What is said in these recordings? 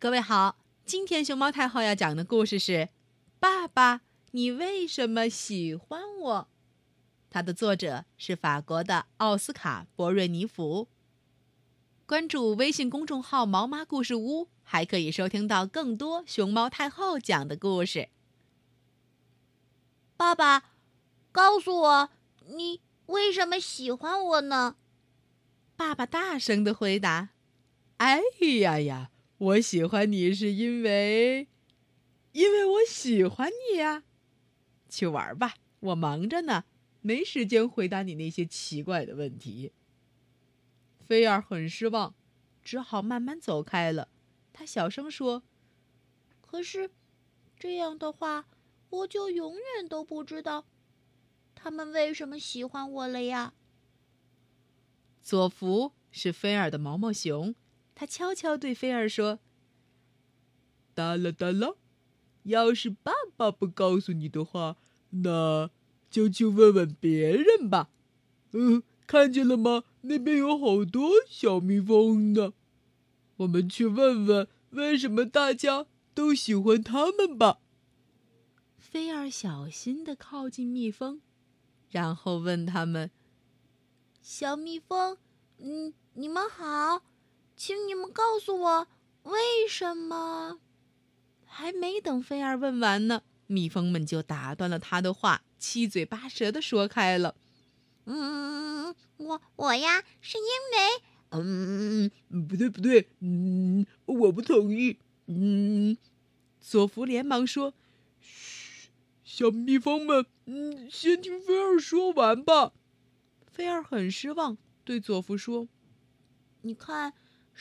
各位好，今天熊猫太后要讲的故事是《爸爸，你为什么喜欢我》。它的作者是法国的奥斯卡·博瑞尼福。关注微信公众号“毛妈故事屋”，还可以收听到更多熊猫太后讲的故事。爸爸，告诉我，你为什么喜欢我呢？爸爸大声的回答：“哎呀呀，我喜欢你是因为，因为我喜欢你呀。去玩吧，我忙着呢，没时间回答你那些奇怪的问题。”菲儿很失望，只好慢慢走开了。他小声说：“可是，这样的话，我就永远都不知道，他们为什么喜欢我了呀。”佐福是菲儿的毛毛熊，他悄悄对菲儿说：“哒啦哒啦，要是爸爸不告诉你的话，那就去问问别人吧。”嗯。看见了吗？那边有好多小蜜蜂呢，我们去问问为什么大家都喜欢它们吧。菲儿小心的靠近蜜蜂，然后问他们：“小蜜蜂，嗯，你们好，请你们告诉我为什么？”还没等菲儿问完呢，蜜蜂们就打断了他的话，七嘴八舌的说开了。嗯，我我呀，是因为，嗯，不对不对，嗯，我不同意，嗯，佐福连忙说：“嘘，小蜜蜂们，嗯，先听菲儿说完吧。”菲儿很失望，对佐夫说：“你看，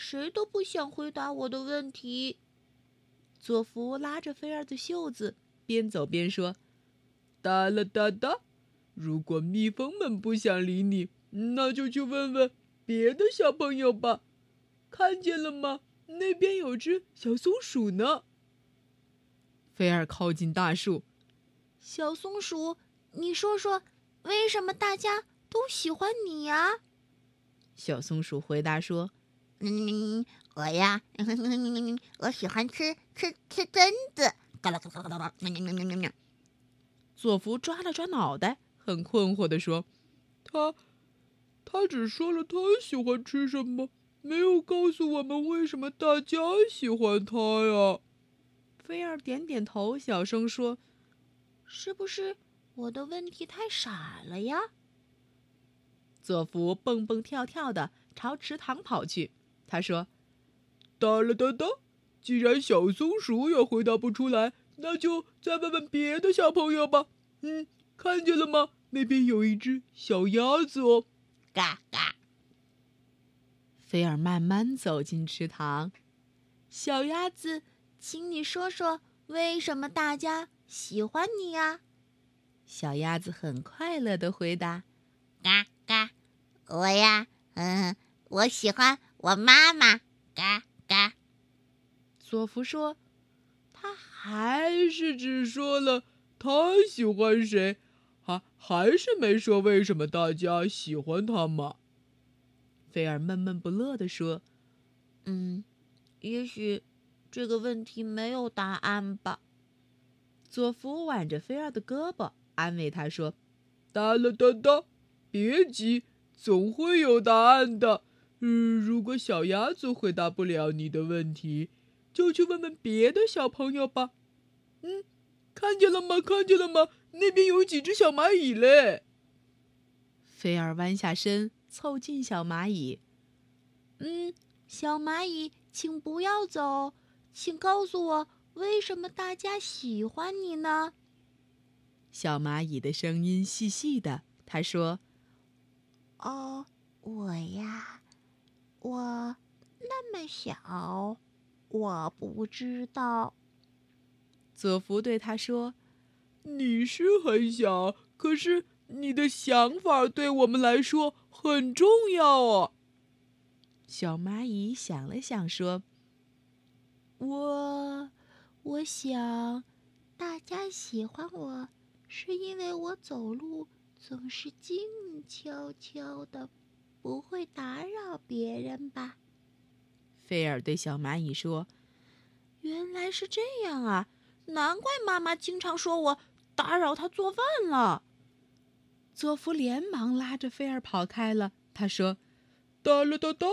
谁都不想回答我的问题。”佐福拉着菲儿的袖子，边走边说：“哒啦哒哒。”如果蜜蜂们不想理你，那就去问问别的小朋友吧。看见了吗？那边有只小松鼠呢。菲尔靠近大树，小松鼠，你说说，为什么大家都喜欢你呀？小松鼠回答说：“嗯，我呀，我喜欢吃吃吃榛子。”嘎啦嘎啦嘎啦，喵喵喵喵喵。佐福抓了抓脑袋。很困惑的说：“他，他只说了他喜欢吃什么，没有告诉我们为什么大家喜欢他呀。”菲儿点点头，小声说：“是不是我的问题太傻了呀？”佐福蹦蹦跳跳的朝池塘跑去。他说：“哒啦哒哒，既然小松鼠也回答不出来，那就再问问别的小朋友吧。嗯，看见了吗？”那边有一只小鸭子哦，嘎嘎。菲尔慢慢走进池塘，小鸭子，请你说说为什么大家喜欢你呀？小鸭子很快乐的回答：“嘎嘎，我呀，嗯，我喜欢我妈妈。”嘎嘎。佐福说：“他还是只说了他喜欢谁。”还还是没说为什么大家喜欢他嘛？菲尔闷闷不乐地说：“嗯，也许这个问题没有答案吧。”佐夫挽着菲尔的胳膊，安慰他说：“哒啦哒哒，别急，总会有答案的。嗯，如果小鸭子回答不了你的问题，就去问问别的小朋友吧。嗯，看见了吗？看见了吗？”那边有几只小蚂蚁嘞。菲儿弯下身，凑近小蚂蚁。嗯，小蚂蚁，请不要走，请告诉我，为什么大家喜欢你呢？小蚂蚁的声音细细的，它说：“哦，我呀，我那么小，我不知道。”佐福对他说。你是很小，可是你的想法对我们来说很重要哦。小蚂蚁想了想，说：“我，我想，大家喜欢我，是因为我走路总是静悄悄的，不会打扰别人吧？”菲尔对小蚂蚁说：“原来是这样啊！难怪妈妈经常说我打扰她做饭了。佐夫连忙拉着菲尔跑开了。他说：“哒啦哒哒，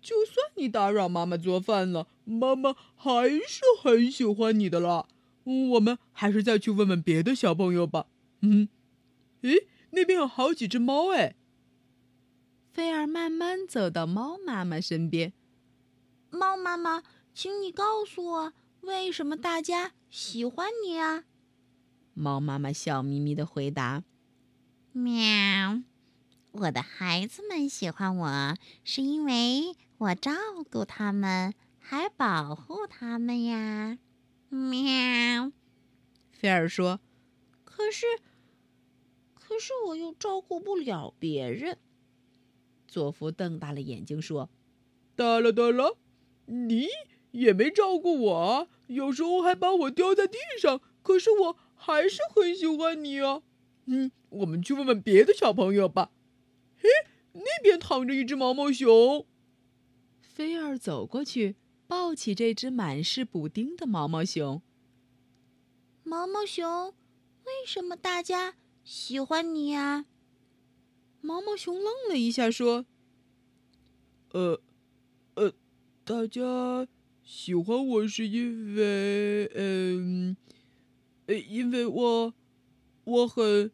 就算你打扰妈妈做饭了，妈妈还是很喜欢你的啦。我们还是再去问问别的小朋友吧。”嗯，诶，那边有好几只猫哎。菲儿慢慢走到猫妈妈身边。猫妈妈，请你告诉我，为什么大家喜欢你啊？猫妈妈笑眯眯的回答。喵，我的孩子们喜欢我，是因为我照顾他们，还保护他们呀。喵，菲尔说：“可是，可是我又照顾不了别人。”佐夫瞪大了眼睛说：“哒了哒了，你也没照顾我，有时候还把我丢在地上，可是我还是很喜欢你啊。”嗯，我们去问问别的小朋友吧。嘿，那边躺着一只毛毛熊。菲儿走过去，抱起这只满是补丁的毛毛熊。毛毛熊，为什么大家喜欢你呀？毛毛熊愣了一下，说：“呃，呃，大家喜欢我是因为，嗯，呃，因为我。”我很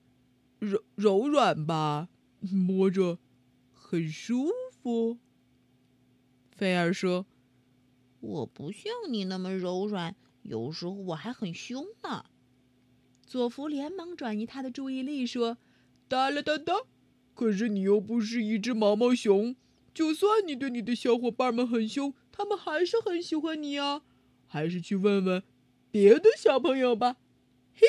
柔柔软吧，摸着很舒服。菲儿说：“我不像你那么柔软，有时候我还很凶呢。”佐夫连忙转移他的注意力说：“哒啦哒哒，可是你又不是一只毛毛熊，就算你对你的小伙伴们很凶，他们还是很喜欢你啊。还是去问问别的小朋友吧。”嘿。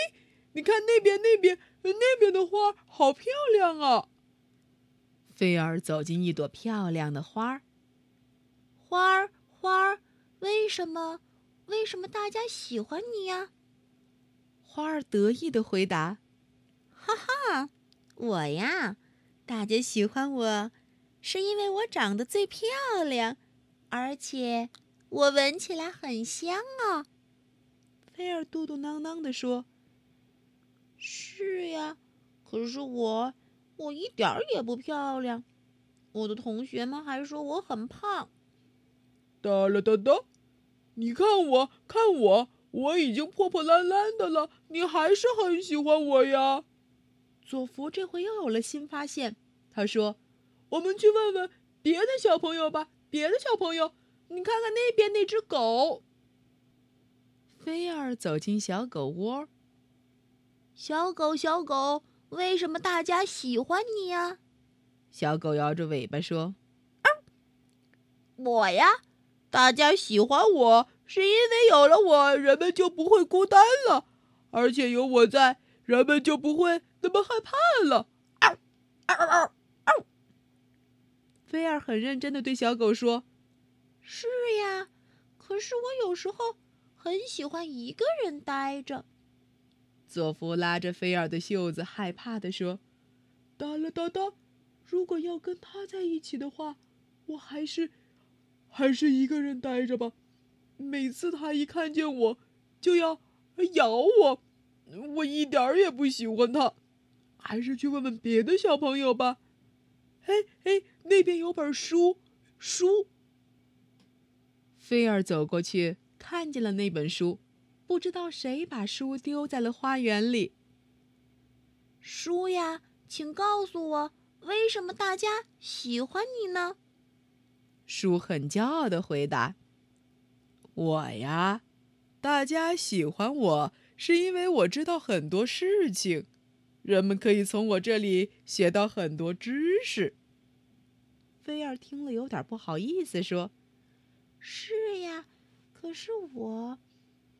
你看那边，那边，那边的花好漂亮啊！菲儿走进一朵漂亮的花儿。花儿，花儿，为什么？为什么大家喜欢你呀？花儿得意的回答：“哈哈，我呀，大家喜欢我，是因为我长得最漂亮，而且我闻起来很香啊。”菲儿嘟嘟囔囔地说。是呀，可是我，我一点儿也不漂亮。我的同学们还说我很胖。哒啦哒哒，你看我，看我，我已经破破烂烂的了，你还是很喜欢我呀。佐福这回又有了新发现，他说：“我们去问问别的小朋友吧，别的小朋友，你看看那边那只狗。”菲儿走进小狗窝。小狗，小狗，为什么大家喜欢你呀？小狗摇着尾巴说：“我呀，大家喜欢我是因为有了我，人们就不会孤单了，而且有我在，人们就不会那么害怕了。”嗷嗷嗷嗷！菲儿很认真的对小狗说：“是呀，可是我有时候很喜欢一个人待着。”佐夫拉着菲尔的袖子，害怕地说：“哒啦哒哒，如果要跟他在一起的话，我还是还是一个人待着吧。每次他一看见我，就要咬我，我一点儿也不喜欢他。还是去问问别的小朋友吧。嘿嘿，那边有本书，书。”菲尔走过去，看见了那本书。不知道谁把书丢在了花园里。书呀，请告诉我，为什么大家喜欢你呢？书很骄傲的回答：“我呀，大家喜欢我是因为我知道很多事情，人们可以从我这里学到很多知识。”菲儿听了有点不好意思，说：“是呀，可是我，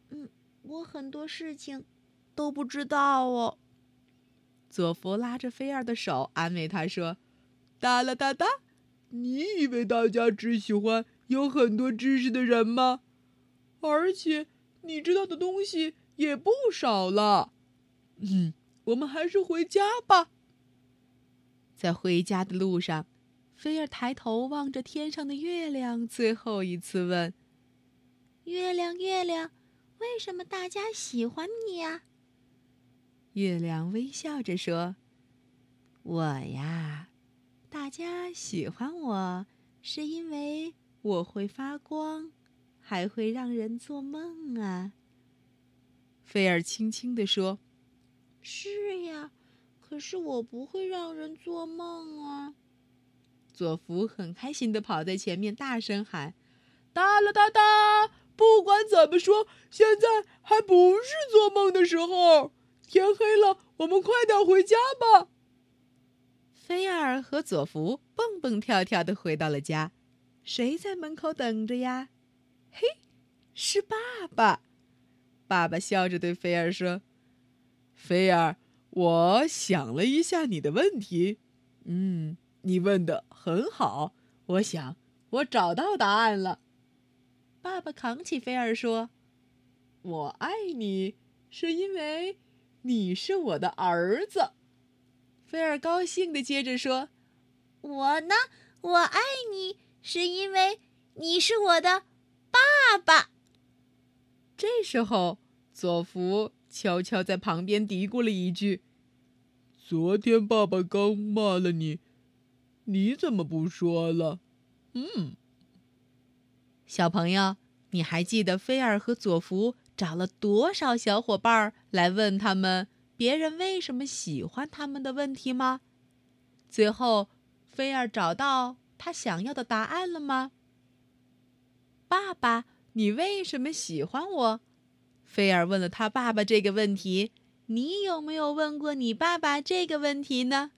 嗯。”我很多事情都不知道哦。佐夫拉着菲儿的手，安慰她说：“哒啦哒哒，你以为大家只喜欢有很多知识的人吗？而且你知道的东西也不少了。嗯，我们还是回家吧。”在回家的路上，菲儿抬头望着天上的月亮，最后一次问。月亮，月亮，为什么大家喜欢你呀？”月亮微笑着说：“我呀，大家喜欢我，是因为我会发光，还会让人做梦啊。”菲儿轻轻地说：“是呀，可是我不会让人做梦啊。”佐福很开心的跑在前面，大声喊：“哒啦哒哒！不管怎么说，现在还不是做梦的时候。”天黑了，我们快点回家吧。菲尔和佐福蹦蹦跳跳的回到了家，谁在门口等着呀？嘿，是爸爸。爸爸笑着对菲尔说：“菲尔，我想了一下你的问题，嗯，你问的很好。我想我找到答案了。”爸爸扛起菲尔说：“我爱你，是因为……”你是我的儿子，菲尔高兴的接着说：“我呢，我爱你，是因为你是我的爸爸。”这时候，佐福悄悄在旁边嘀咕了一句：“昨天爸爸刚骂了你，你怎么不说了？”嗯，小朋友，你还记得菲尔和佐福？找了多少小伙伴来问他们别人为什么喜欢他们的问题吗？最后，菲尔找到他想要的答案了吗？爸爸，你为什么喜欢我？菲尔问了他爸爸这个问题。你有没有问过你爸爸这个问题呢？